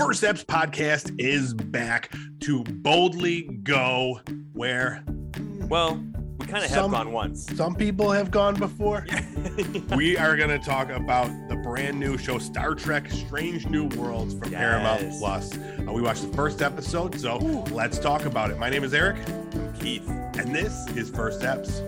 First Steps podcast is back to boldly go where Well, we kind of have Some- gone once. some people have gone before. we are going to talk about the brand new show Star Trek Strange New Worlds from Paramount Plus. Uh, we watched the first episode, so let's talk about it. My name is Eric, I'm Keith. and this is First Steps.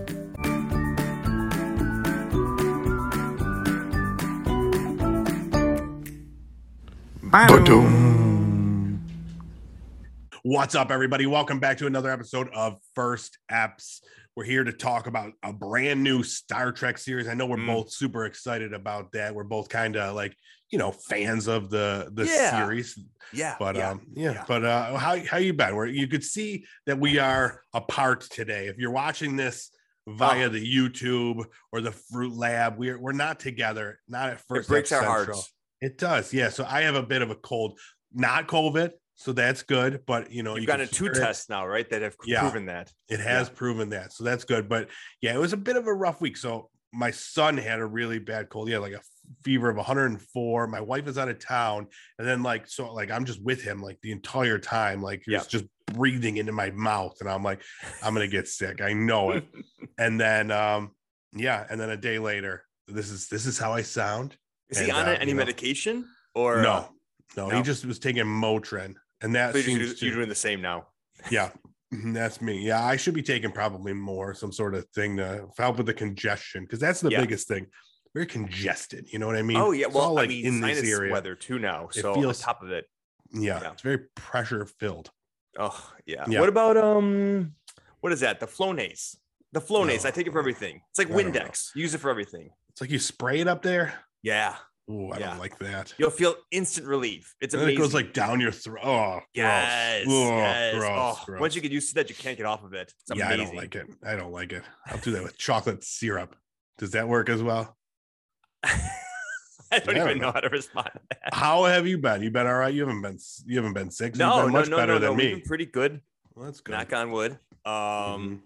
What's up, everybody? Welcome back to another episode of First Steps. We're here to talk about a brand new Star Trek series. I know we're Mm. both super excited about that. We're both kind of like, you know, fans of the the Yeah. series. Yeah. But yeah. um, yeah, yeah. but uh how how you been? Where you could see that we are apart today. If you're watching this via Oh. the YouTube or the Fruit Lab, we're we're not together, not at first. it breaks our Central. hearts. It does, yeah. So I have a bit of a cold, not COVID, so that's good. But you know, You've you gotten can two tests now, right? That have Yeah. proven that. It has proven that, so that's good. But yeah, it was a bit of a rough week. So my son had a really bad cold. He had like a fever of 104. My wife is out of town, and then like so, like I'm just with him like the entire time. Like he was Yeah. just breathing into my mouth, and I'm like, I'm gonna get sick. I know it. and then um, yeah, and then a day later, this is this is how I sound. Is he on uh, any you know. medication or uh, no, no, he just was taking Motrin, and that so you're, seems to you're doing the same now? yeah, mhm, that's me. Yeah, I should be taking probably more, some sort of thing to help with the congestion because that's the Yeah. biggest thing. Very congested. You know what I mean? oh yeah. It's Well, all, I like mean, in this area. weather too now. It So feels- on top of it, Yeah, Yeah. it's very pressure filled. oh yeah. Yeah. What about um, what is that? The Flonase. The Flonase. No. I take it for everything. It's like I. Windex. Use it for everything. It's like you spray it up there. Yeah. Oh, I Yeah. don't like that. You'll feel instant relief. It's And amazing. it goes like down your throat. Oh, yes. gross. Oh, yes. gross, oh, gross. once you get used to that, you can't get off of it. It's yeah, amazing. I don't like it. I don't like it. I'll do that with chocolate syrup. Does that work as well? I don't I don't even know know. how to respond to that. How have you been? You been all right? You haven't been. You haven't been sick. No, been no, much no, better no, than. We've me. been pretty good. Well, that's good. Knock on wood. Um, Mhm.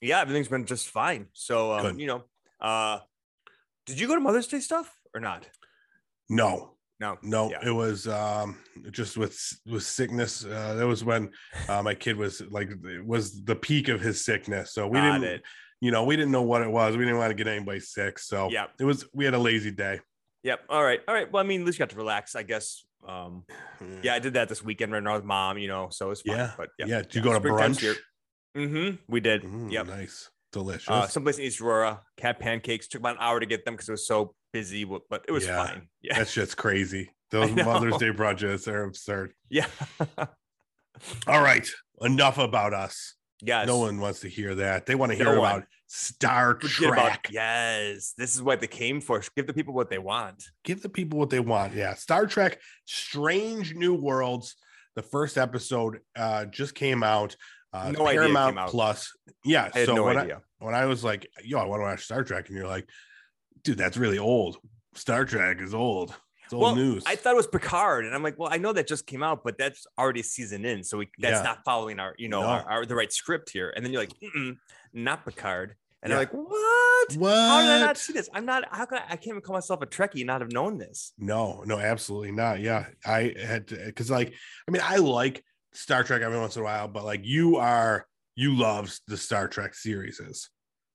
yeah, everything's been just fine. So, um, you know, uh, did you go to Mother's Day stuff or not? No, No, No, Yeah. it was um just with with sickness. Uh, that was when uh, my kid was like was the peak of his sickness. So we Got didn't, it. you know, we didn't know what it was. We didn't want to get anybody sick. So Yeah. it was. We had a lazy day. Yep. All right. All right. Well, I mean, at least you got to relax, I guess. Um, yeah, I did that this weekend right now with mom, you know, so it's fine. yeah, But yeah. yeah, Did you go to brunch? Mm-hmm. We did. Mm, Yep. nice, delicious. Uh, someplace in East Aurora, cat pancakes. Took about an hour to get them because it was so busy, but it was Yeah. fine. Yeah. that shit's crazy. Those. Mother's Day brunches are absurd. Yeah. All right, enough about us. yes. No one wants to hear that. They want to hear one. about Star Forget about- Trek. yes. This is what they came for. Give the people what they want. give the people what they want. Yeah. Star Trek Strange New Worlds. The first episode uh just came out. Uh No idea Paramount came out. Plus. Yeah. So no when idea. I when I was like, yo, I want to watch Star Trek, and you're like, dude, that's really old. Star Trek is old. It's old well, news. I thought it was Picard, and I'm like, well, I know that just came out, but that's already season in, so we, that's Yeah. not following our, you know, No. our, our the right script here. And then you're like, not Picard, and Yeah. I'm like, what? what? How did I not see this? I'm not. How can I? I can't even call myself a Trekkie and not have known this. No, no, absolutely not. Yeah. I had to because like, I mean, I like Star Trek every once in a while, but like you are you love the Star Trek series.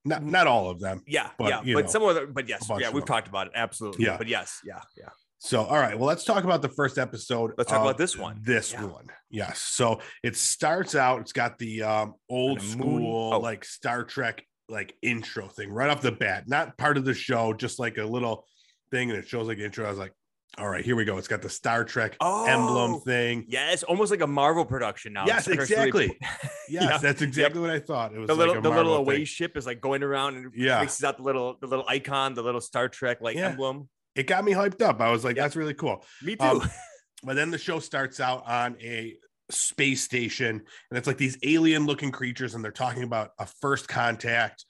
Not not all of them. Yeah, But, yeah, but know, some other, but yes, yeah, we've them. talked about it absolutely. Yeah. but yes, yeah, yeah. So, all right. Well, let's talk about the first episode. Let's talk about this one. This Yeah. one. Yes. So it starts out, it's got the um, old school, oh. like Star Trek, like intro thing right off the bat, not part of the show, just like a little thing. And it shows like intro. I was like, all right, here we go. It's got the Star Trek emblem Oh, thing. Yeah, it's almost like a Marvel production now. Yes, Star Trek's really- exactly. Yes, Yeah. that's exactly what I thought. It was the like little a the little away thing. ship is like going around and Yeah. mixes out the little the little icon, the little Star Trek like Yeah. emblem. It got me hyped up. I was like, Yeah. that's really cool. Me too. Um, But then the show starts out on a space station, and it's like these alien looking creatures, and they're talking about a first contact.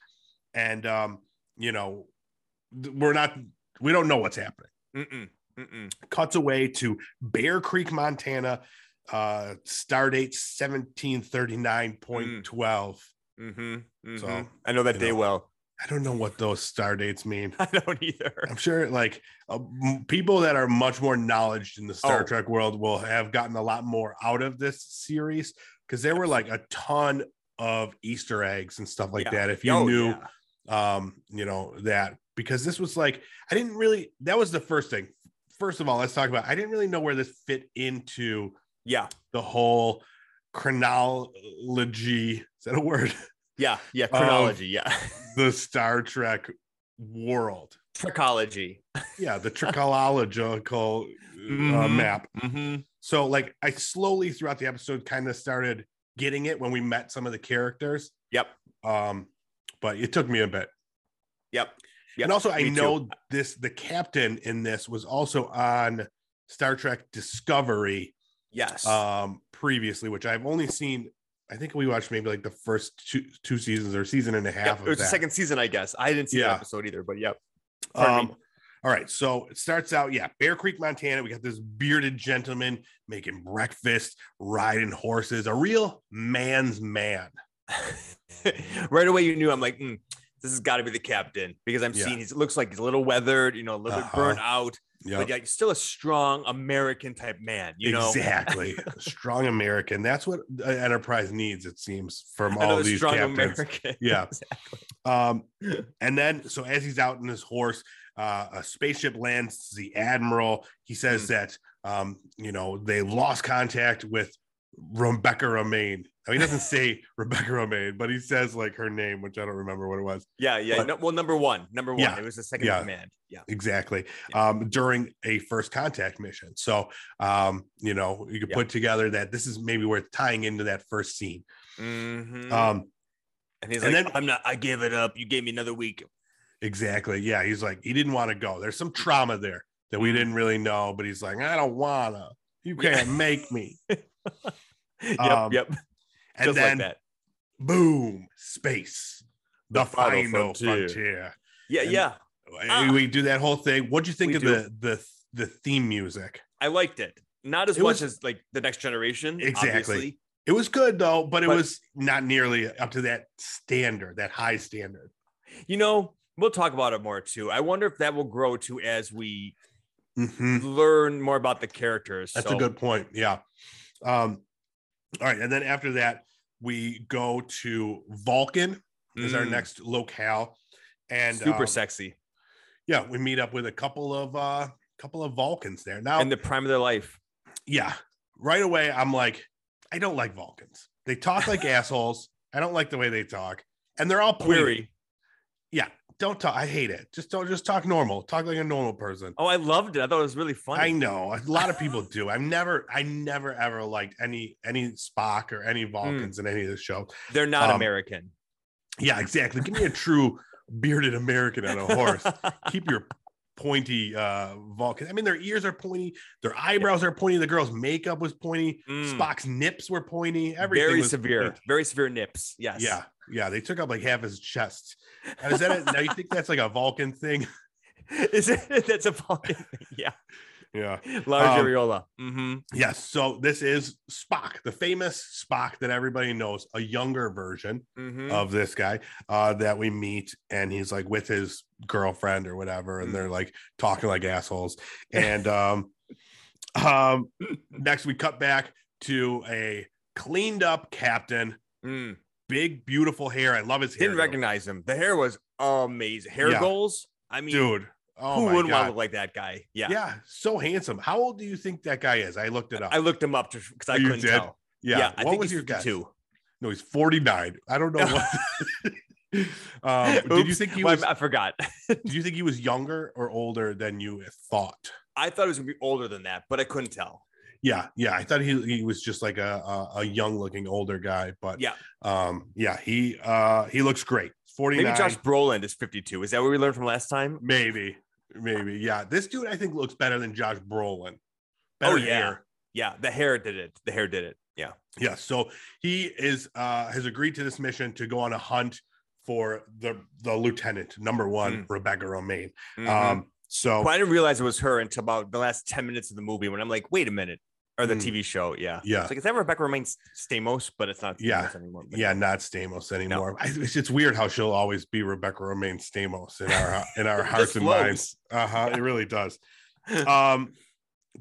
And, um, you know, we're not, we don't know what's happening. Mm-mm, mm-mm. Cuts away to Bear Creek, Montana, uh, star date 1739.12. Mm-hmm, So, mhm. I know that day know, well. I don't know what those star dates mean. I don't either. I'm sure like uh, m- people that are much more knowledge in the Star Oh. Trek world will have gotten a lot more out of this series because there were like a ton of Easter eggs and stuff like Yeah. that. If you Oh, knew, yeah. um, you know that because this was like I didn't really. That was the first thing. First of all, let's talk about. I didn't really know where this fit into yeah, the whole chronology. Is that a word? yeah, yeah. Chronology, yeah. the Star Trek world. Trichology. Yeah, the trichological uh, Mhm. map. Mm-hmm. So, like, I slowly throughout the episode kind of started getting it when we met some of the characters. Yep. Um, but it took me a bit. Yep. Yep. And also, I me too. know this the captain in this was also on Star Trek Discovery Yes. um previously, which I've only seen. I think we watched maybe like the first two two seasons or season and a half. Yep, of it was the second season, I guess. I didn't see Yeah. the episode either, but yep. Pardon me. Um, all right, so it starts out, yeah, Bear Creek, Montana. We got this bearded gentleman making breakfast, riding horses, a real man's man. right away you knew I'm like, mm, this has got to be the captain because I'm Yeah. seeing he looks like he's a little weathered, you know, a little Uh-huh. bit burnt out, Yeah, but yeah, he's still a strong American type man, you know. exactly. Strong American. That's what Enterprise needs, it seems, from all these strong captains. American. Yeah. Exactly. um, and then so as he's out in his horse, uh, a spaceship lands. The admiral. He says Mm. that um, you know they lost contact with Rebecca Romijn. I mean, he doesn't say Rebecca Romijn, but he says like her name, which I don't remember what it was Yeah, yeah. But- no, well, number one, number one. Yeah, It was the second yeah. command. Yeah. exactly um, during a first contact mission. So um, you know you could Yeah. put together that this is maybe worth tying into that first scene. Mhm. Um, and he's and like, then- I'm not. I gave it up. You gave me another week. Exactly. Yeah. He's like, he didn't want to go. There's some trauma there that we Mhm. didn't really know, but he's like, I don't wanna. You can't make me. yep. Um, yep. And Just then like that. boom, space. The, The final final frontier. frontier. Yeah, and- yeah. And We do that whole thing. What'd you think We of the the the theme music? I liked it. Not as It much was- as like the next generation. Exactly. obviously. It was good though, but it But- was not nearly up to that standard, that high standard. You know, we'll talk about it more too. I wonder if that will grow too as we Mhm. learn more about the characters. That's So, a good point. Yeah. Um, all right. And then after that, we go to Vulcan is our Mm, next locale. And super um, sexy yeah, we meet up with a couple of uh couple of Vulcans there. Now, in the prime of their life. yeah, right away, I'm like, I don't like Vulcans. They talk like assholes. I don't like the way they talk. And they're all. Query. Yeah, don't talk. I hate it. Just don't just talk normal. Talk like a normal person. Oh, I loved it. I thought it was really funny. I know a lot of people do. I've never, I never ever liked any any Spock or any Vulcans in any of the show. They're not Um, American. Yeah, exactly. Give me a true bearded American on a horse. Keep your pointy uh Vulcan. I mean, their ears are pointy, their eyebrows are pointy. The girl's makeup was pointy. Mm, Spock's nips were pointy. Everything very severe. pointy. Very severe nips. Yes. Yeah, yeah. They took up like half his chest. And is that a, now? You think that's like a Vulcan thing? Is it? That's a Vulcan thing. Yeah. Yeah. Large Um, areola. Mm-hmm. Yes. So this is Spock, the famous Spock that everybody knows, a younger version. Mm-hmm. of this guy uh, that we meet, and he's like with his girlfriend or whatever, and Mm. they're like talking like assholes. And um, um, next we cut back to a cleaned up captain, Mm. Big beautiful hair. I love his hair, Didn't though. recognize him. The hair was amazing. Hair Yeah. goals. I mean, dude. Oh who wouldn't want to look like that guy? Yeah. yeah, so handsome. How old do you think that guy is? I looked it up. I looked him up because I You couldn't did? tell. yeah, I what think was your guess? 52. No, he's forty nine. I don't know what. um, did you think he Well, I- was? I forgot. Did you think he was younger or older than you thought? I thought he was gonna be older than that, but I couldn't tell. Yeah, yeah. I thought he he was just like a a, a young looking older guy, but Yeah. um, yeah, he uh he looks great. Forty Maybe Josh Brolin is 52. Is that what we learned from last time? maybe, maybe. Yeah, this dude I think looks better than Josh Brolin. Better Oh, yeah. hair. Yeah, the hair did it. The hair did it. Yeah. Yeah, so he is uh has agreed to this mission to go on a hunt for the the lieutenant number one, Mm. Rebecca Romijn. Mhm. Um, so Well, I didn't realize it was her until about the last 10 minutes of the movie when I'm like, wait a minute. Or the Mm. TV show. Yeah, Yeah. It's like it's that Rebecca Romijn Stamos, but it's not. Yeah. Anymore. Yeah, not Stamos anymore. I, it's, it's weird how she'll always be Rebecca Romijn Stamos in our in our hearts and minds. Uh huh. Yeah. It really does. Um,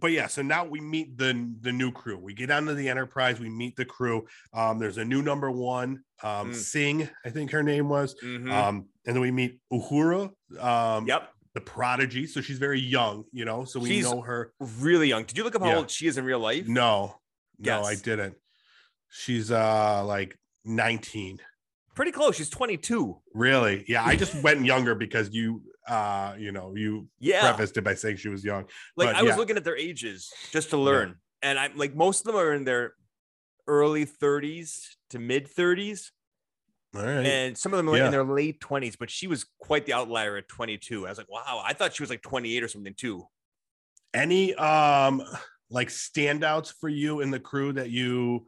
but yeah, so now we meet the the new crew. We get onto the Enterprise. We meet the crew. Um, there's a new number one, um, Mm. Singh, I think her name was. Mhm. Um, and then we meet Uhura, um, yep, the prodigy. So she's very young, you know. So we She's- know her. really young. Did you look up how Yeah. old she is in real life? No, no, I didn't. She's uh like 19. Pretty close. She's 22. Really? Yeah, I just went younger because you uh you know you Yeah, prefaced it by saying she was young. like but I was yeah. looking at their ages just to learn, and I'm like most of them are in their early 30s to mid 30s, All right. and some of them are Yeah. in their late 20s. But she was quite the outlier at 22. I was like, wow, I thought she was like 28 or something too. Any um like standouts for you in the crew that you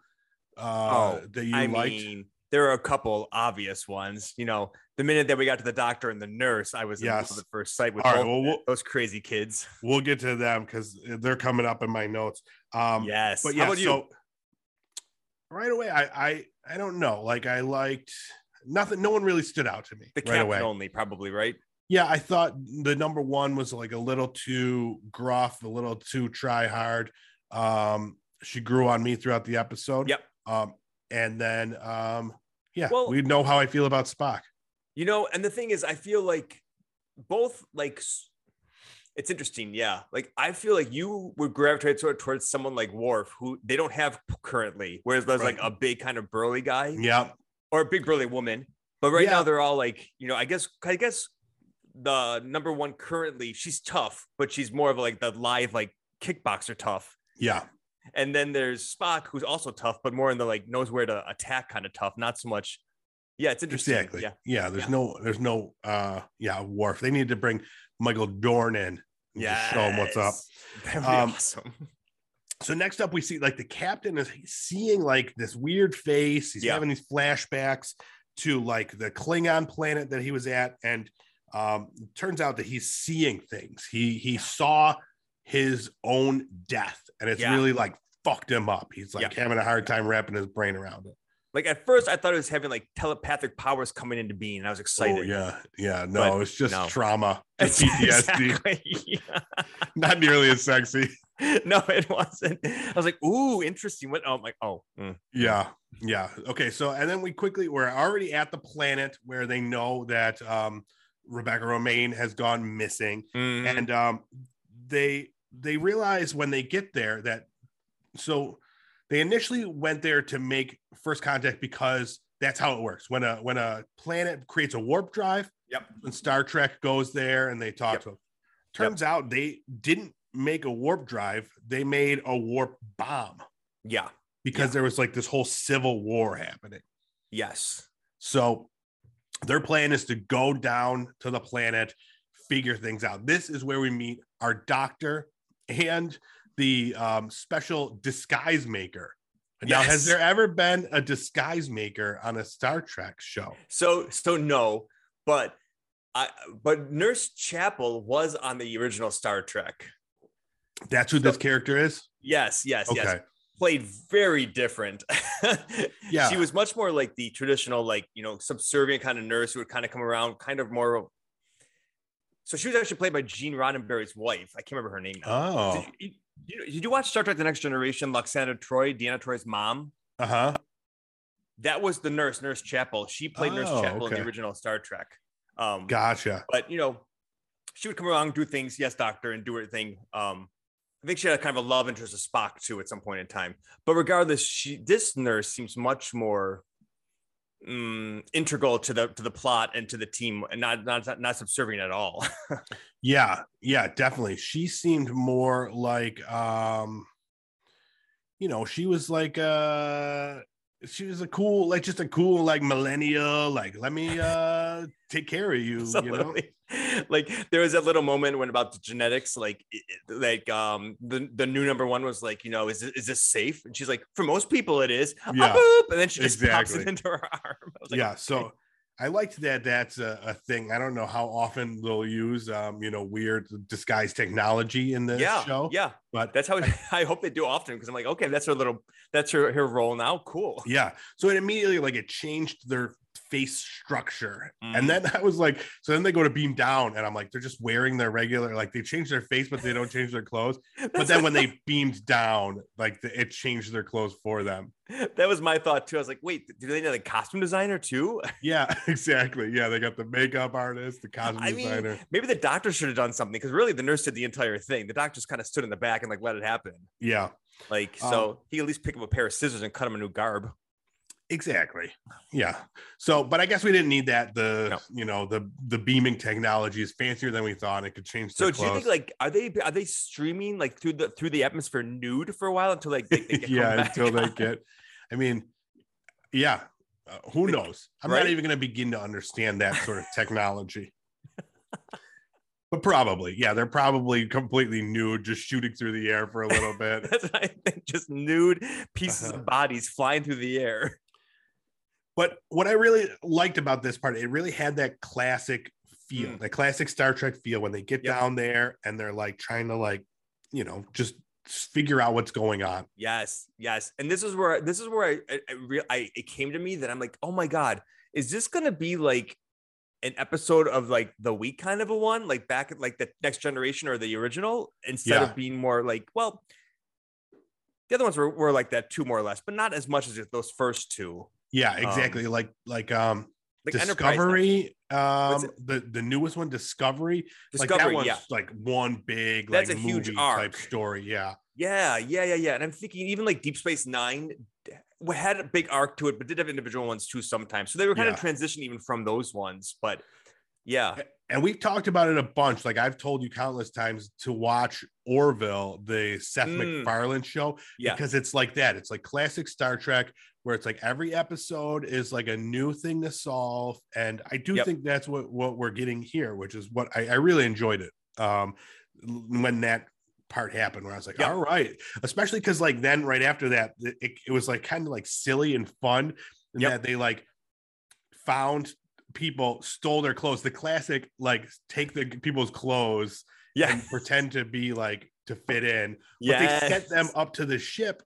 uh that you Oh, I liked? mean, there are a couple obvious ones. You know, the minute that we got to the doctor and the nurse, I was in Yes. at first sight with right, well, we'll those crazy kids. we'll get to them because they're coming up in my notes. Um yes. but yeah, so right away, I I I don't know. Like I liked nothing, no one really stood out to me the right captain away. only, probably, right? Yeah, I thought the number one was like a little too gruff, a little too try hard. Um, she grew on me throughout the episode. Yep. Um, and then um, yeah, Well- we know how I feel about Spock. You know, and the thing is, I feel like both like it's interesting. Yeah, like I feel like you would gravitate toward, towards someone like Worf, who they don't have currently, whereas there's like a big kind of burly guy Yeah, or a big burly woman. But right Yeah. now they're all like, you know, I guess I guess the number one currently, she's tough, but she's more of like the live like kickboxer tough. yeah, And then there's Spock, who's also tough, but more in the like knows where to attack kind of tough, not so much. Yeah, it's interesting. exactly. Yeah. Yeah, there's Yeah. no, there's no, uh, yeah, Worf. They need to bring Michael Dorn in. Just show him what's up. Um, awesome. So next up, we see like the captain is seeing like this weird face. He's Yeah. having these flashbacks to like the Klingon planet that he was at, and um, turns out that he's seeing things. He he saw his own death, and it's Yeah. really like fucked him up. He's like Yeah. having a hard time wrapping his brain around it. Like at first, I thought it was having like telepathic powers coming into being. And I was excited. Oh yeah, yeah. No, But it's just no. trauma, just It's- PTSD. exactly. Not nearly as sexy. no, it wasn't. I was like, ooh, interesting. What? Oh, I'm like, oh, mm. Yeah, yeah. Okay, so and then we quickly we're already at the planet where they know that um Rebecca Romijn has gone missing, Mhm. and um they they realize when they get there that so they initially went there to make first contact because that's how it works when a when a planet creates a warp drive Yep. and star trek goes there and they talk Yep. to them turns out they didn't make a warp drive they made a warp bomb yeah, because Yeah. there was like this whole civil war happening. yes, So their plan is to go down to the planet, figure things out. This is where we meet our doctor and the um, special disguise maker. Now, has there ever been a disguise maker on a Star Trek show? So, so no, but I, but Nurse Chapel was on the original Star Trek. That's who this character is. Yes, yes, yes. Played very different. Yeah. she was much more like the traditional, like you know, subservient kind of nurse who would kind of come around, kind of more. So she was actually played by Gene Roddenberry's wife. I can't remember her name. Now. Oh, you, you- did you watch Star Trek: The Next Generation? Lwaxana Troy, Deanna Troy's mom. uh huh. That was the nurse, Nurse Chapel. She played Nurse Oh, Chapel in the original Star Trek. Um, Gotcha. but you know, she would come along, do things, yes, doctor, and do her thing. Um, I think she had a kind of a love interest of Spock too at some point in time. But regardless, she this nurse seems much more mm, integral to the to the plot and to the team, and not not not subservient at all. Yeah, yeah, definitely. She seemed more like um you know, she was like uh she was a cool like just a cool like millennial like let me uh take care of you, you know. Like there was that little moment when about the genetics, like like um the, the new number one was like, you know, is this, is this safe? And she's like, for most people it is. Ah, Yeah, boop, and then she just pops it into her arm. I was like, yeah, so I liked that. That's a, a thing. I don't know how often they'll use, um, you know, weird disguise technology in this yeah, show. yeah. But That's how I hope they do often because I'm like, okay, that's her little, that's her her role now. Cool. yeah, so it immediately like it changed their face structure, Mhm. and then I was like, so then they go to beam down, and I'm like, they're just wearing their regular, like they change their face, but they don't change their clothes. But then when they beamed down, like the, it changed their clothes for them. that was my thought too. I was like, wait, do they need a costume designer too? Yeah, exactly. Yeah, they got the makeup artist, the costume I mean, designer. maybe the doctor should have done something because really the nurse did the entire thing. The doctor just kind of stood in the back and like let it happen. yeah. Like, Um, so he at least pick up a pair of scissors and cut him a new garb. Exactly. Yeah. So, but I guess we didn't need that. The No. you know the the beaming technology is fancier than we thought. It could change. So do you think like are they are they streaming like through the through the atmosphere nude for a while until like they, they yeah, until they get. I mean, yeah. Uh, who Like, knows? I'm right? not even going to begin to understand that sort of technology. but probably, yeah, they're probably completely nude, just shooting through the air for a little bit. That's what I think. Just nude pieces Uh-huh. of bodies flying through the air. But what I really liked about this part, it really had that classic feel, Mm. that classic Star Trek feel when they get Yep. down there and they're like trying to like, you know, just figure out what's going on. Yes, yes. And this is where this is where I I, I, re- I it came to me that I'm like, oh my god, is this gonna be like an episode of like the week kind of a one, like back at like the next generation or the original, instead Yeah. of being more like, well, the other ones were, were like that too, more or less, but not as much as those first two. Yeah, exactly. like like um Like Discovery, um the the newest one, Discovery. like Discovery, that one's yeah. like one big That's like a huge arc. type story. Yeah. Yeah, yeah, yeah, yeah. And I'm thinking even like Deep Space Nine had a big arc to it, but did have individual ones too sometimes. So they were kind Yeah. of transition even from those ones. But yeah, And we've talked about it a bunch. Like I've told you countless times to watch Orville, the Seth Mm. MacFarlane show, yeah, because it's like that. It's like classic Star Trek, where it's like every episode is like a new thing to solve. And I do Yep. think that's what what we're getting here, which is what I, I really enjoyed it. Um, when that part happened, where I was like, Yep. all right, especially because like then right after that, it, it was like kind of like silly and fun, and Yep. that they like found people stole their clothes. The classic like take the people's clothes yeah, and pretend to be like to fit in but yeah. they sent them up to the ship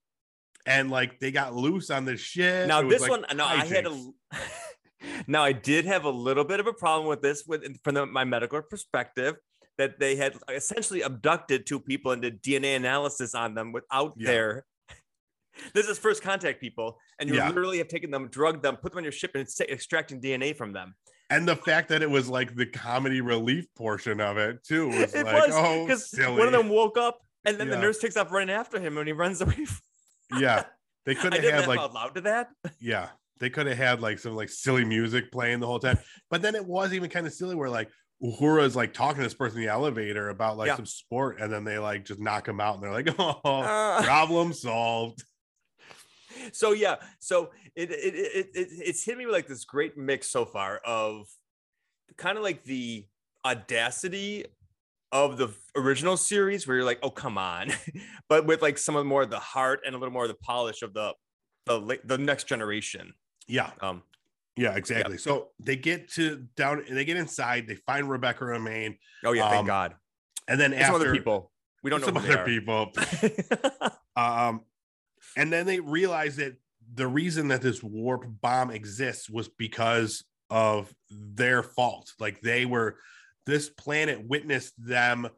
and like they got loose on the ship. Now this like, one, no, I had a. now I did have a little bit of a problem with this, with from the, my medical perspective, that they had essentially abducted two people and did DNA analysis on them without Yeah. their. This is first contact people, and you Yeah. literally have taken them, drugged them, put them on your ship, and extracting DNA from them. and the fact that it was like the comedy relief portion of it too was it like was oh because one of them woke up, and then the nurse takes off running after him, and he runs away. From, yeah. They could have had like loud to that. yeah. They could have had like some like silly music playing the whole time. But then it was even kind of silly where like Uhura is like talking to this person in the elevator about like Yeah. some sport and then they like just knock him out and they're like oh Uh, problem solved. So yeah. So it, it, it, it it's hit me with like this great mix so far of kind of like the audacity of the original series where you're like oh come on. But with like some of more of the heart and a little more of the polish of the the the next generation. Yeah. Um Yeah, exactly. So they get to down, they get inside, they find Rebecca Romijn, oh yeah thank Um, god. and then and some after other people. We don't know some other people, um, and then they realize that the reason that this warp bomb exists was because of their fault. Like they were, this planet witnessed them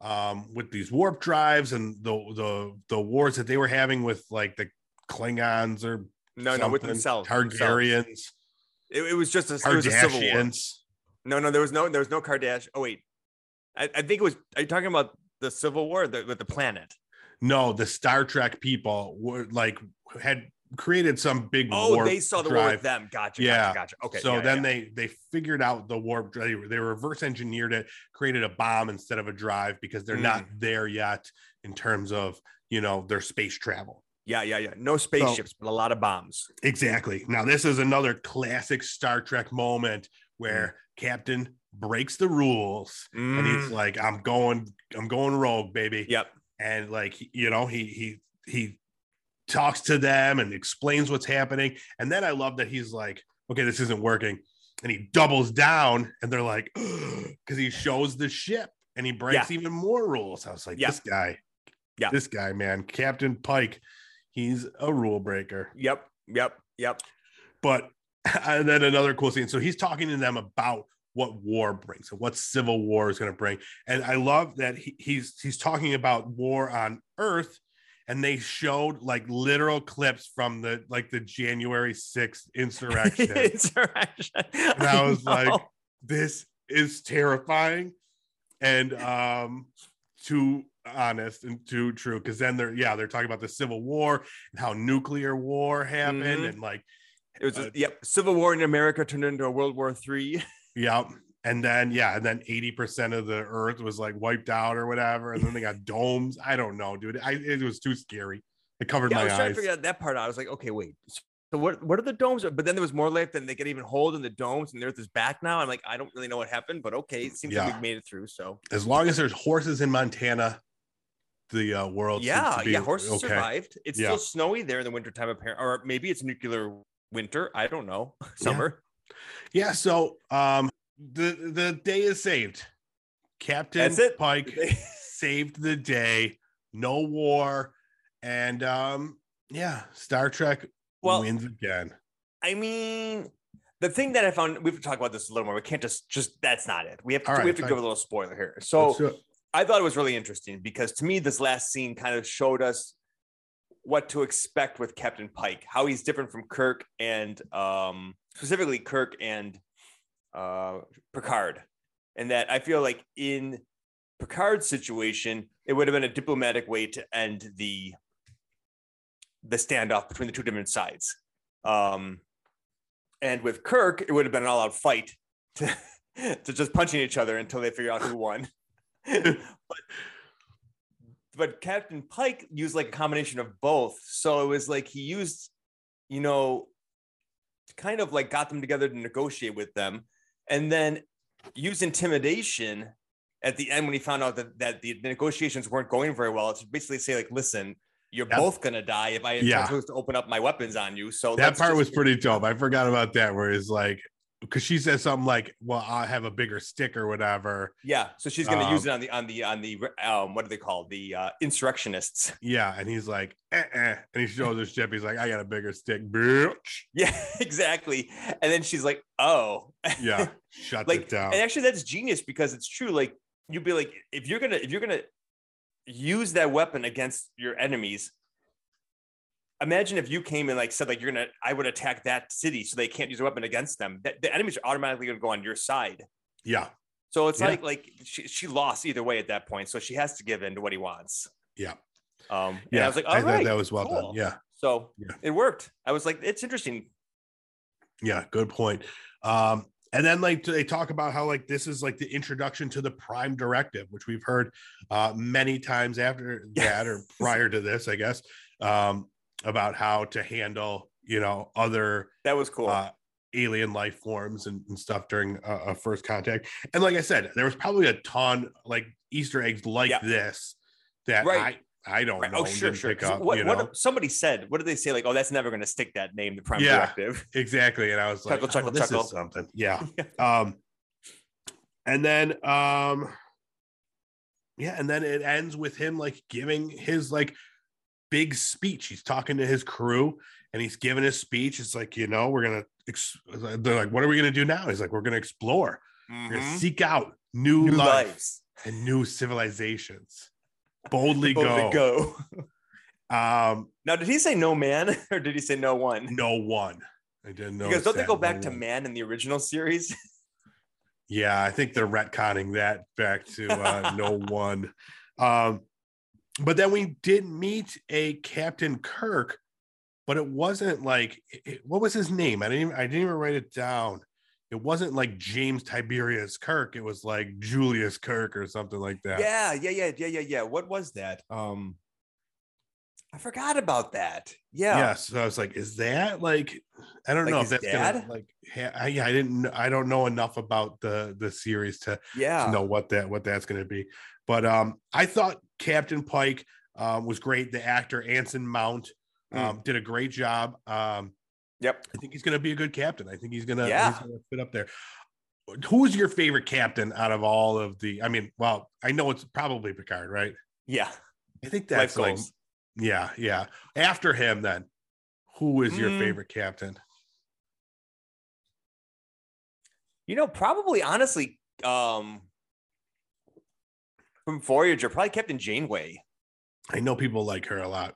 um, with these warp drives and the the the wars that they were having with like the Klingons or no no with themselves. Targaryens, it, it was just a, it was a civil war No, no, there was no, there was no Kardashian. Oh wait, I, I think it was. Are you talking about the Civil War the, with the planet? No, the Star Trek people were like had created some big Oh, they saw the warp drive. with them. Gotcha. Yeah. Gotcha. Gotcha. Okay. so yeah, then yeah. they they figured out the warp drive. They, they reverse engineered it, created a bomb instead of a drive because they're not Mm. there yet in terms of you know their space travel. Yeah, yeah, yeah. No spaceships, but a lot of bombs. Exactly. Now this is another classic Star Trek moment where Captain breaks the rules and he's Mm, like, "I'm going, I'm going rogue, baby." yep. and like you know he he he talks to them and explains what's happening and then i love that he's like okay this isn't working and he doubles down, and they're like, because he shows the ship and he breaks even more rules. I was like, Yeah. this guy, Yeah. this guy, man, Captain Pike, he's a rule breaker. Yep. Yep. Yep. But and then another cool scene. So he's talking to them about what war brings and what civil war is going to bring. And I love that he, he's he's talking about war on Earth, and they showed like literal clips from the like the January 6th insurrection. Insurrection. and I was like, this is terrifying and um too honest and too true because then they're yeah they're talking about the civil war and how nuclear war happened Mhm. and like it was uh, yep. Civil War in America turned into a World War Three. yeah and then yeah and then 80% of the earth was like wiped out or whatever and then they got domes i don't know dude I, it was too scary it covered Yeah, I my was trying eyes to figure out that part out. I was like, okay, wait. So what? What are the domes? But then there was more life than they could even hold in the domes, and the Earth is back now. I'm like, I don't really know what happened, but okay, it seems like Yeah. we made it through. So as long as there's horses in montana the uh, world seems yeah, to be yeah, horses okay. survived. It's Yeah. still snowy there in the wintertime, apparently, or maybe it's nuclear winter. I don't know. Summer. Yeah, so um the the day is saved. Captain That's it. Pike saved the day. No war. And um yeah, Star Trek Well, wins again. I mean, the thing that I found we have to talk about this a little more. We can't just just that's not it. We have to All we have to give a little spoiler here. So Let's do it. I thought it was really interesting because to me, this last scene kind of showed us what to expect with Captain Pike, how he's different from Kirk and um, specifically Kirk and uh, Picard. And that I feel like in Picard's situation, it would have been a diplomatic way to end the the standoff between the two different sides. Um, and with Kirk, it would have been an all-out fight to, to just punching each other until they figure out who won. but, but Captain Pike used like a combination of both. So it was like he used, you know, kind of like got them together to negotiate with them, and then use intimidation at the end when he found out that, that the negotiations weren't going very well to basically say like, listen, you're Yep. both gonna die if I Yeah. chose to open up my weapons on you. So That part just- was pretty dope. I forgot about that where it's like because she says something like, Well, I have a bigger stick or whatever. yeah. So she's gonna use Um, it on the on the on the um what are they called the uh, insurrectionists. Yeah, and he's like, eh, eh. and he shows his ship. He's like, I got a bigger stick, bitch. Yeah, exactly. And then she's like, "Oh, Yeah, shut like, it down. and actually, that's genius because it's true. Like, you'd be like, if you're gonna if you're gonna use that weapon against your enemies, imagine if you came and like said like you're gonna I would attack that city so they can't use a weapon against them. That the enemies are automatically gonna go on your side. yeah, So it's Yeah. like like she, she lost either way at that point. So she has to give in to what he wants. Yeah. Um. And yeah. I was like, I all thought right, that was well cool. done. Yeah. So Yeah. it worked. I was like, it's interesting. Yeah, good point. Um, and then like they talk about how like this is like the introduction to the prime directive, which we've heard uh many times after that or prior to this, I guess, um, about how to handle, you know, other That was cool. uh alien life forms and, and stuff during a, a first contact. And like I said, there was probably a ton like Easter eggs like Yeah. this that Right. I I don't Right. know. Oh, sure, sure. up, What, what somebody said? What did they say? Like, oh, that's never going to stick that name, the prime Yeah. directive. exactly and i was like Chuckle, chuckle, oh, this chuckle. is something yeah um and then um yeah and then it ends with him like giving his like big speech he's talking to his crew and he's giving his speech it's like you know we're gonna ex- they're like what are we gonna do now he's like we're gonna explore we're gonna Mhm. seek out new, New life lives. and new civilizations boldly Boldly go. go. um Now, did he say no man or did he say no one? no one i didn't know because don't they go back to man in the original series? Yeah, I think they're retconning that back to uh, no one. Um, but then we did meet a Captain Kirk, but it wasn't like it- what was his name? I didn't even, I didn't even write it down. It wasn't like James Tiberius Kirk. It was like Julius Kirk or something like that. Yeah, yeah, yeah, yeah, yeah, yeah. What was that? Um, I forgot about that. Yeah. Yeah, so I was like, is that like I don't Like know if that's gonna like ha- I, yeah, I didn't I don't know enough about the the series to Yeah. to know what that what that's going to be. But um, I thought Captain Pike um, was great. The actor Anson Mount Mm. um, did a great job. Um, Yep. I think he's going to be a good captain. I think he's going to Yeah. gonna fit up there. Who is your favorite captain out of all of the? I mean, well, I know it's probably Picard, right? Yeah. I think Life that's like, goals. yeah, yeah. After him, then, who is your Mm. favorite captain? You know, probably honestly, um, from Voyager, probably Captain Janeway. I know people like her a lot.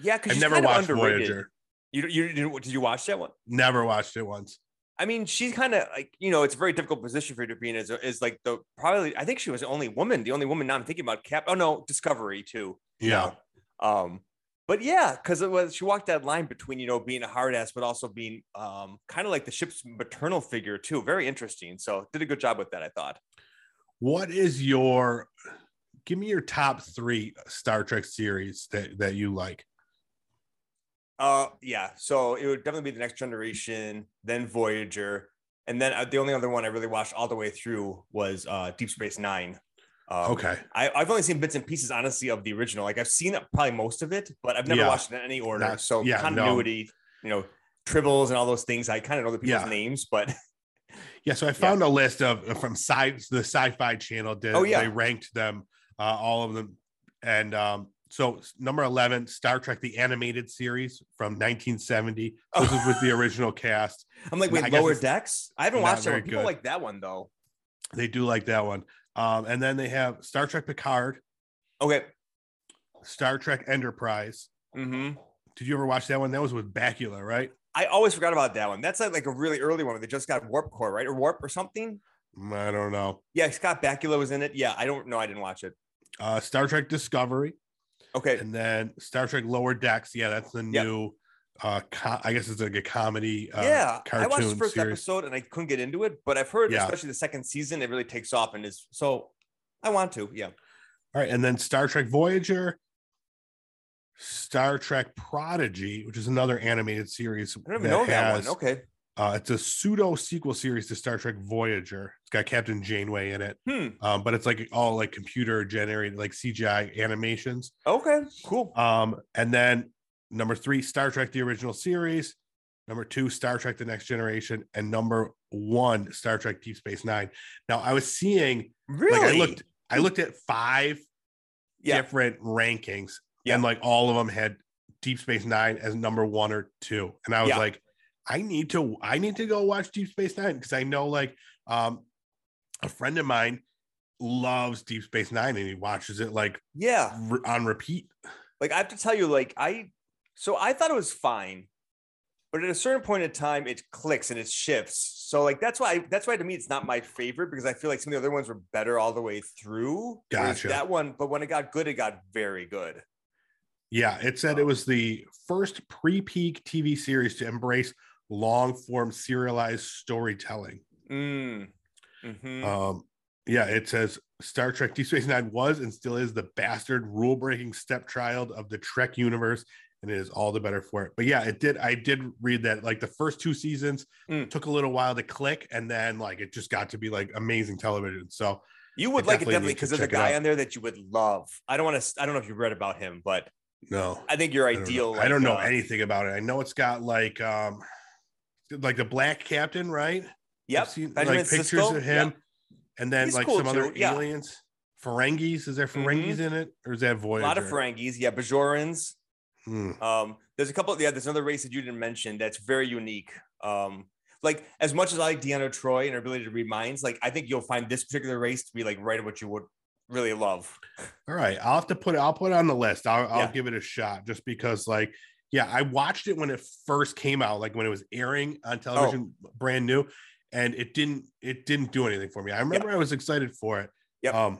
Yeah, because I've never watched underrated. Voyager. You, you? Did you watch that one? Never watched it once. I mean, she's kind of like you know, it's a very difficult position for her to be in. Is is like the probably I think she was the only woman, the only woman now I'm thinking about. Cap. Oh no, Discovery too. Yeah. Um, but yeah, because it was she walked that line between you know being a hard ass, but also being um kind of like the ship's maternal figure too. Very interesting. So did a good job with that, I thought. What is your? Give me your top three Star Trek series that that you like. Uh, yeah. So it would definitely be the Next Generation, then Voyager, and then uh, the only other one I really watched all the way through was uh Deep Space Nine. Um, Okay. I, I've only seen bits and pieces, honestly, of the original. Like I've seen probably most of it, but I've never Yeah. watched it in any order. Not- so yeah, no. continuity, you know, tribbles and all those things. I kind of know the people's Yeah. names, but Yeah, so I found a list of from sci the Sci-Fi Channel did. Oh, yeah. they ranked them, uh, all of them, and um, so number eleven, Star Trek the animated series from 1970. This is with the original cast. I'm like, wait, Lower Decks? I haven't watched that one. People good. like that one though. They do like that one. Um, and then they have Star Trek Picard, Okay. Star Trek Enterprise. hmm Did you ever watch that one? That was with Bakula, right? I always forgot about that one. That's like, like a really early one where they just got Warp Core, right? Or Warp or something. Mm, I don't know. Yeah, Scott Bakula was in it. Yeah, I don't know. I didn't watch it. Uh, Star Trek Discovery, Okay. and then Star Trek Lower Decks. Yeah, that's the Yep. new. Uh, co- I guess it's like a comedy. Uh, yeah, I watched the first series. episode and I couldn't get into it, but I've heard, Yeah. especially the second season, it really takes off and is so. I want to, yeah. All right, and then Star Trek Voyager, Star Trek Prodigy, which is another animated series. I don't even know that one. Okay. Uh, it's a pseudo sequel series to Star Trek Voyager. It's got Captain Janeway in it, Hmm. um, but it's like all like computer generated, like CGI animations. Okay. Cool. Um, and then number three, Star Trek the original series. Number two, Star Trek the Next Generation, and number one, Star Trek Deep Space Nine. Now, I was seeing Really? like I looked, I looked at five Yeah. different rankings, Yeah. and like all of them had Deep Space Nine as number one or two, and I was Yeah. like, I need to, I need to go watch Deep Space Nine because I know like um a friend of mine loves Deep Space Nine and he watches it like Yeah. re- on repeat. Like I have to tell you, like I, so I thought it was fine, but at a certain point in time, it clicks and it shifts. So like that's why that's why to me it's not my favorite because I feel like some of the other ones were better all the way through. Gotcha. That one, but when it got good, it got very good. Yeah, it said it was the first pre-peak TV series to embrace long-form serialized storytelling. Mm. Mhm. Um, yeah, it says Star Trek Deep Space Nine was and still is the bastard rule-breaking stepchild of the Trek universe, and it is all the better for it. But yeah, it did. I did read that like the first two seasons Mm. took a little while to click, and then like it just got to be like amazing television. So You would I like it definitely definitely need to because there's a guy on there that you would love. I don't want to. I don't know if you read about him, but no, I think your I don't know. ideal. I don't know uh, anything about it. I know it's got like um like the black captain, right? Yep. I've seen like pictures of him, and then He's like cool some other yeah. aliens. Ferengis, is there Ferengis in it, or is that. Voyager? A lot of Ferengis. Yeah, Bajorans. Hmm. Um, there's a couple. Yeah, there's another race that you didn't mention that's very unique. Um, like as much as I like Deanna Troy and her ability to read minds, like I think you'll find this particular race to be like right at what you would really love. All right, I'll have to put it. I'll put it on the list. I'll, I'll Yeah. give it a shot, just because, like, yeah, I watched it when it first came out, like when it was airing on television, brand new, and it didn't. It didn't do anything for me. I remember I was excited for it. Yeah. Um,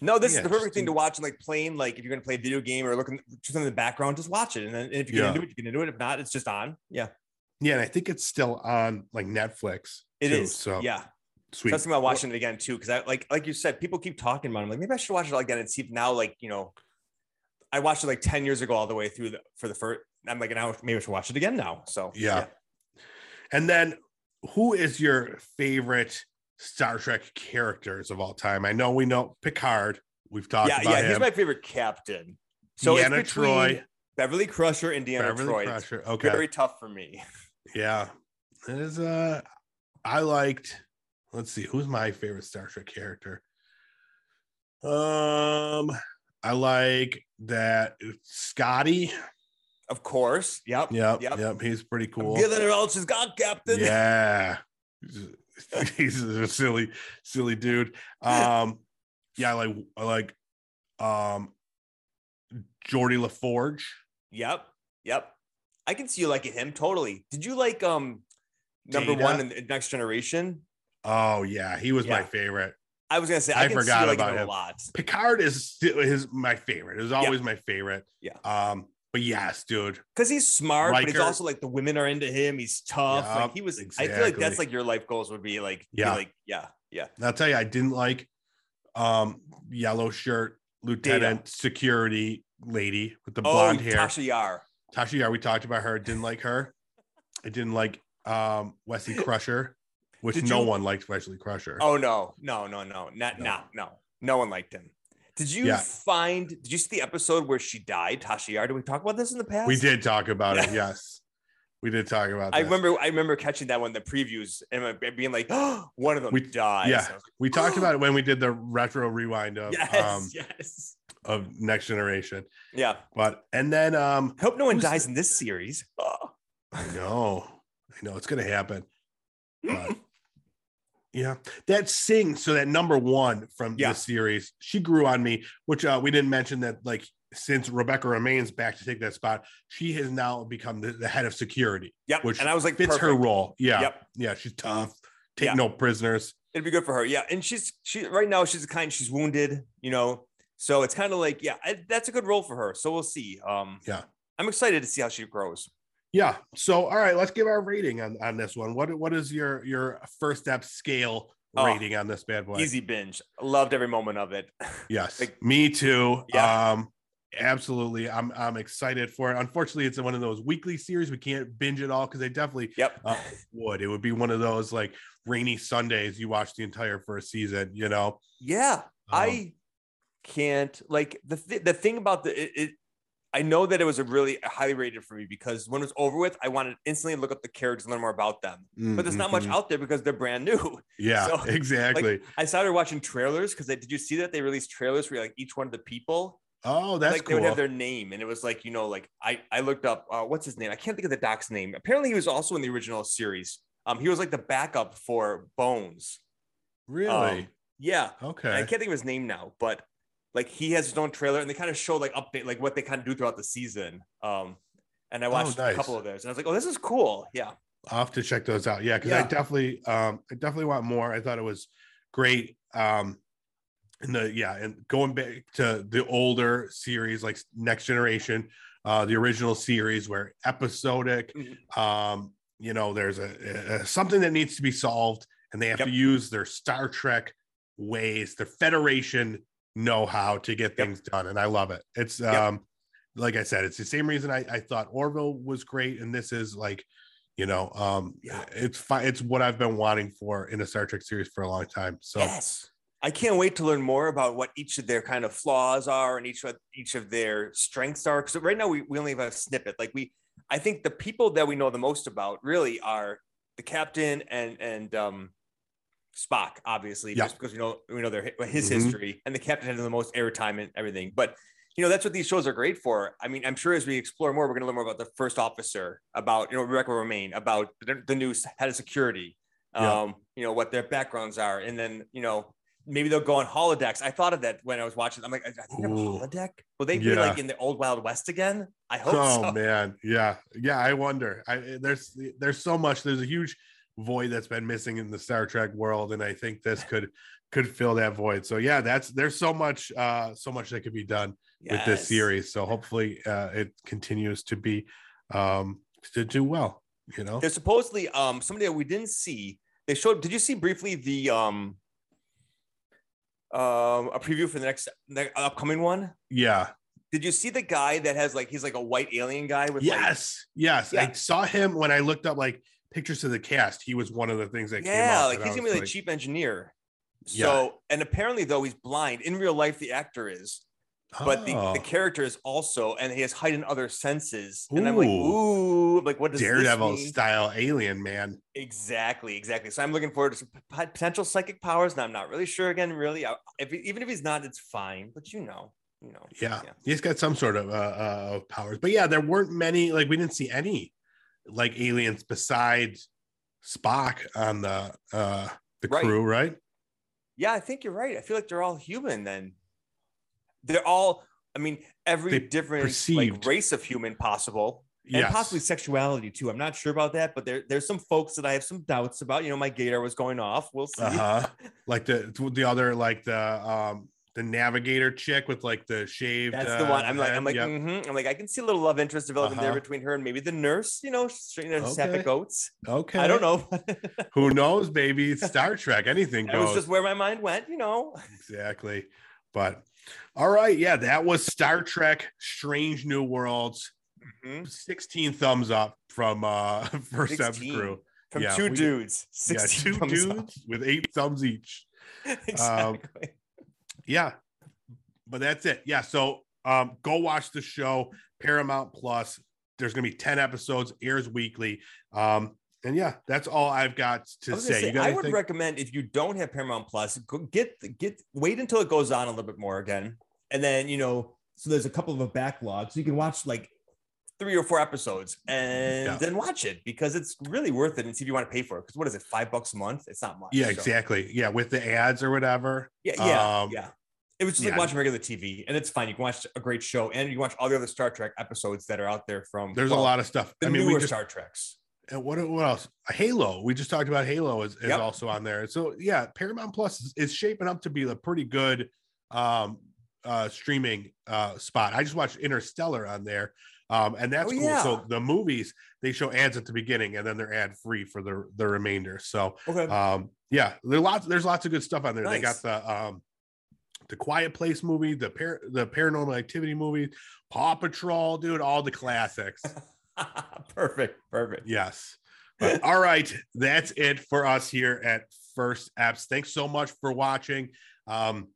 No, this Yeah, is the perfect thing to watch. Like playing, like if you're gonna play a video game or looking just in the background, just watch it. And then if you get Yeah. into it, you get do it. If not, it's just on. Yeah, yeah, and I think it's still on like Netflix. it is. too, So yeah. sweet. So thinking about watching it again too, because I like like you said, people keep talking about. it. I'm like, maybe I should watch it again and see if now, like you know, I watched it like ten years ago all the way through the for the first. I'm like, now maybe I should watch it again now. So Yeah. And then, who is your favorite Star Trek characters of all time? I know we know Picard. We've talked yeah, about yeah. him. He's my favorite captain. So Deanna it's Troy, Beverly Crusher and Deanna Beverly Troy. Crusher. It's Okay. Very tough for me. Yeah. It is uh I liked let's see, who's my favorite Star Trek character? Um I like that Scotty. Of course. Yep. Yep. Yep. Yep. He's pretty cool. Get her else is gone, Captain. Yeah. He's a silly, silly dude. Um, yeah, I like I like um Geordi LaForge. Yep. Yep. I can see you liking him totally. Did you like um number Data? one in the Next Generation? Oh yeah, he was my favorite. I was gonna say I, I can forgot see you liking about him a lot. Picard is still his my favorite. It was always my favorite. Yeah. Um, but yes, dude. Because he's smart, but he's also like the women are into him. He's tough. Yup, like he was. I feel like that's like your life goals would be like. be Yeah. like yeah, yeah. And I'll tell you, I didn't like um yellow shirt lieutenant security lady with the blonde oh, hair. Tasha Yar. Tasha Yar, we talked about her. Didn't like her. I didn't like um Wesley Crusher, which Did no you- one liked Wesley Crusher. Oh no, no, no, no, not No. no, no. No one liked him. Did you Yeah. find? Did you see the episode where she died, Tasha Yar? Did we talk about this in the past? we did talk about it. Yes, we did talk about. I remember. I remember catching that one the previews and being like, oh, one of them We- dies. yeah. Was we talked about it when we did the retro rewind of yes, um yes, of Next Generation. yeah. But and then um I hope no one dies in this series. Oh. I know, I know it's gonna happen. But yeah, that sing. So that number one from Yeah. the series, she grew on me. Which uh, we didn't mention that like since Rebecca Romijn back to take that spot, she has now become the, the head of security, Yep. Which and I was like, fits her role. Yeah, Yep. yeah, she's tough. Take no prisoners. It'd be good for her. Yeah. And she's she right now she's kind she's wounded, you know. So it's kind of like, yeah, I, that's a good role for her. So we'll see. Um Yeah. I'm excited to see how she grows. Yeah. So all right, let's give our rating on on this one. What what is your your first step scale Oh, rating on this bad boy? Easy binge. Loved every moment of it. Yes, Like- me too. Yeah. Um, absolutely. I'm I'm excited for it. Unfortunately, it's one of those weekly series. We can't binge it all because they definitely Yep. uh, would. It would be one of those like rainy Sundays. You watch the entire first season. You know. Yeah. Um, I can't like the th- the thing about the it, it I know that it was a really highly rated for me because when it was over with, I wanted to instantly look up the characters and learn more about them. But there's not much Mhm. out there because they're brand new. Yeah, so, exactly. I started watching trailers because did you see that they released trailers for like each one of the people? oh, that's like they would have their name, and it was like you know, like I I looked up uh, what's his name? I can't think of the doc's name. Apparently, he was also in the original series. Um, he was like the backup for Bones. really? Um, yeah, okay. I can't think of his name now, but like he has his own trailer, and they kind of show like update like what they kind of do throughout the season. Um, and I watched Oh, nice. a couple of those, and I was like, oh, this is cool. Yeah, I'll have to check those out. Yeah, because I definitely um I definitely want more. I thought it was great. Um and the yeah, and going back to the older series like Next Generation, uh the original series where episodic, Mhm. um, you know, there's a, a something that needs to be solved, and they have Yep. to use their Star Trek ways, their Federation know-how to get Yep. things done. And I love it. It's Yep. um like I said, it's the same reason I, I thought Orville was great, and this is like, you know, um, Yeah. it's fine. It's what I've been wanting for in a Star Trek series for a long time. So yes. I can't wait to learn more about what each of their kind of flaws are and each of each of their strengths are. Because right now we, we only have a snippet. Like we, I think the people that we know the most about really are the captain and and um, Spock, obviously, Yeah. just because we know we know their his Mhm. history, and the captain has the most airtime and everything. But you know that's what these shows are great for. I mean, I'm sure as we explore more, we're going to learn more about the first officer, about you know Rebecca Romijn, about the, the new head of security, Yeah. um, you know what their backgrounds are, and then you know maybe they'll go on holodecks. I thought of that when I was watching. I'm like, I think have a holodeck. Will they be Yeah. like in the old Wild West again? I hope oh so. man, yeah, yeah. I wonder. I there's there's so much. There's a huge void that's been missing in the Star Trek world, and I think this could could fill that void. So yeah, that's there's so much uh so much that could be done with this series. So hopefully uh it continues to be um to do well. You know. There's supposedly um somebody that we didn't see. They showed. Did you see briefly the um um a preview for the next the upcoming one? Yeah. Did you see the guy that has like he's like a white alien guy with like Yes. Yes. I saw him when I looked up like pictures of the cast. He was one of the things that came yeah like he's gonna be the chief engineer. Yeah. So and apparently though he's blind in real life the actor is. but the, Oh. the character is also, and he has heightened other senses. And I'm like, Ooh. ooh, like what does this Daredevil style alien man. Exactly, exactly. So I'm looking forward to some potential psychic powers, and I'm not really sure. Again, really, I- if even if he's not, it's fine. But you know, you know, Yeah, Yeah. he's got some sort of uh, uh powers. But yeah, there weren't many. Like we didn't see any like aliens besides Spock on the uh the Right. crew, right? yeah, I think you're right. I feel like they're all human. Then they're all. I mean, every They different perceived. like race of human possible. and Yes. possibly sexuality too. I'm not sure about that, but there, there's some folks that I have some doubts about. You know, my gator was going off. We'll see. Uh-huh. Like the the other like the um the navigator chick with like the shaved. That's the one. uh, I'm like, I'm like, Yep. mhm. I'm like, I can see a little love interest developing there Uh-huh. between her and maybe the nurse. You know, sapphic Okay. oats. okay. I don't know. Who knows, baby? Star Trek. Anything that was goes. just where my mind went. You know. exactly. But all right, yeah, that was Star Trek: Strange New Worlds. Mhm. 16 thumbs up from uh first episode 16 crew. From Yeah, two we- dudes. Yeah, two thumbs up. dudes with eight thumbs each. exactly. Yeah. But that's it. Yeah. So um go watch the show, Paramount Plus. There's gonna be 10 episodes, airs weekly. Um, and yeah, that's all I've got to say. say, You I would recommend if you don't have Paramount Plus, go get get wait until it goes on a little bit more again, and then you know, so there's a couple of a backlog, so you can watch like three or four episodes and Yeah. then watch it because it's really worth it and see if you want to pay for it. Because what is it, five bucks a month? It's not much. yeah, so- exactly. Yeah, with the ads or whatever. Yeah, yeah, Um, yeah. It was just yeah. like watching regular TV, and it's fine. You can watch a great show, and you can watch all the other Star Trek episodes that are out there from. There's well, a lot of stuff. The I mean, newer we just Star Treks. And what what else? Halo. We just talked about Halo is, is Yep. also on there. So yeah, Paramount Plus is, is shaping up to be a pretty good um uh streaming uh spot. I just watched Interstellar on there. Um and that's Oh, cool. yeah. So the movies they show ads at the beginning and then they're ad free for the the remainder. So Okay. um yeah, there's lots there's lots of good stuff on there. They got the um the Quiet Place movie, the par- the Paranormal Activity movie, Paw Patrol, dude, all the classics. perfect. Perfect. Yes. But all right, that's it for us here at First Steps. Thanks so much for watching um,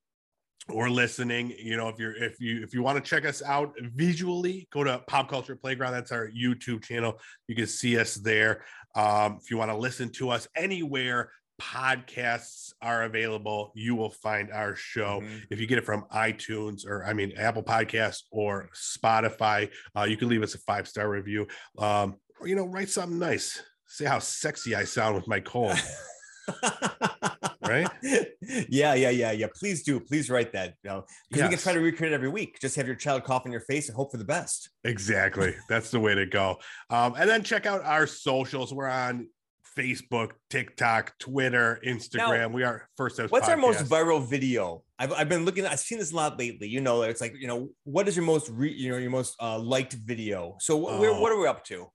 or listening. You know, if you're if you if you want to check us out visually, go to Pop Culture Playground. That's our YouTube channel. You can see us there. Um, if you want to listen to us anywhere podcasts are available, you will find our show Mhm. if you get it from iTunes or I mean Apple Podcasts or Spotify, uh, you can leave us a five star review. Um, or you know, write something nice. Say how sexy I sound with my cold, right? Yeah, yeah, yeah, yeah. Please do. Please write that. You know, because we can try to recreate it every week. Just have your child cough in your face and hope for the best. Exactly. That's the way to go. Um, and then check out our socials. We're on Facebook, TikTok, Twitter, Instagram. we are first What's our most viral video? I've, I've been looking. I've seen this a lot lately. You know, it's like you know, what is your most re, you know your most uh, liked video? So wh- Oh. what are we up to?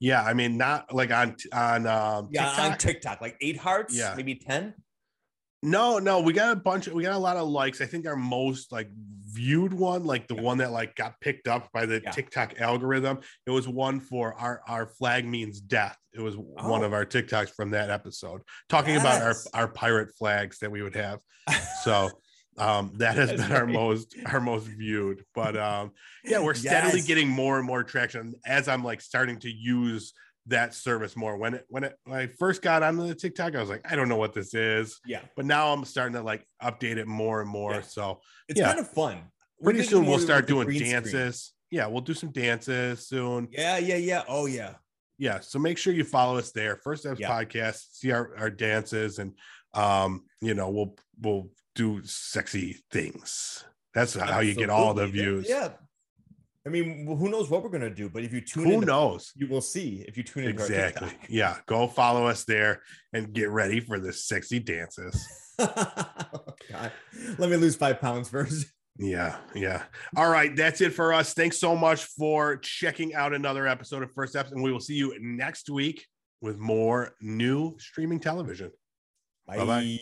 Yeah, I mean, not like on on um, Yeah, TikTok. on TikTok, like eight hearts. Yeah. maybe ten. No, no, we got a bunch. Of, We got a lot of likes. I think our most like viewed one, like the Yeah. one that like got picked up by the Yeah. TikTok algorithm, it was one for our our flag means death. It was one Oh. of our TikToks from that episode, talking about our our pirate flags that we would have. So um that has been our most our most viewed. But um yeah, we're steadily Yes. getting more and more traction as I'm like starting to use that service more. When it when it when I first got onto the TikTok, I was like, I don't know what this is Yeah, but now I'm starting to like update it more and more. Yeah. So it's Yeah. kind of fun. Pretty soon we'll start doing green screen. dances. Yeah, we'll do some dances soon. Yeah, yeah, yeah. Oh yeah. Yeah, so make sure you follow us there. First Steps Yeah. podcast, see our, our dances, and um, you know, we'll we'll do sexy things. That's how you get all the views. Yeah. I mean, who knows what we're gonna do? But if you tune Who in, who knows? you will see. If you tune in, Exactly. Yeah. Go follow us there and get ready for the sexy dances. God. Let me lose five pounds first. Yeah, yeah. All right, that's it for us. Thanks so much for checking out another episode of First Steps, and we will see you next week with more new streaming television. Bye-bye.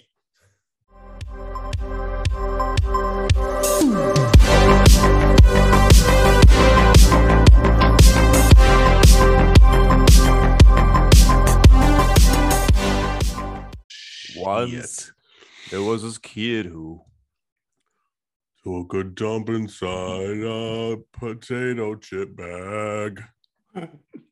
Once there was this kid who took a dump inside a potato chip bag.